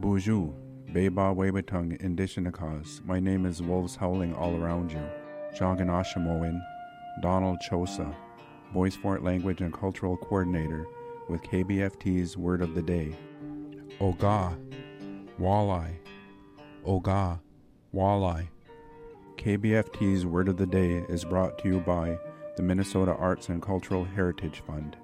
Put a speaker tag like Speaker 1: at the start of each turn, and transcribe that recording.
Speaker 1: Boozhoo, Beba Webetung Indishinakas. My name is Wolves Howling All Around You. Jaganashamoin, Donald Chosa, Bois Forte Language and Cultural Coordinator with KBFT's Word of the Day. Ogaa, Walleye, Ogaa, Walleye. KBFT's Word of the Day is brought to you by the Minnesota Arts and Cultural Heritage Fund.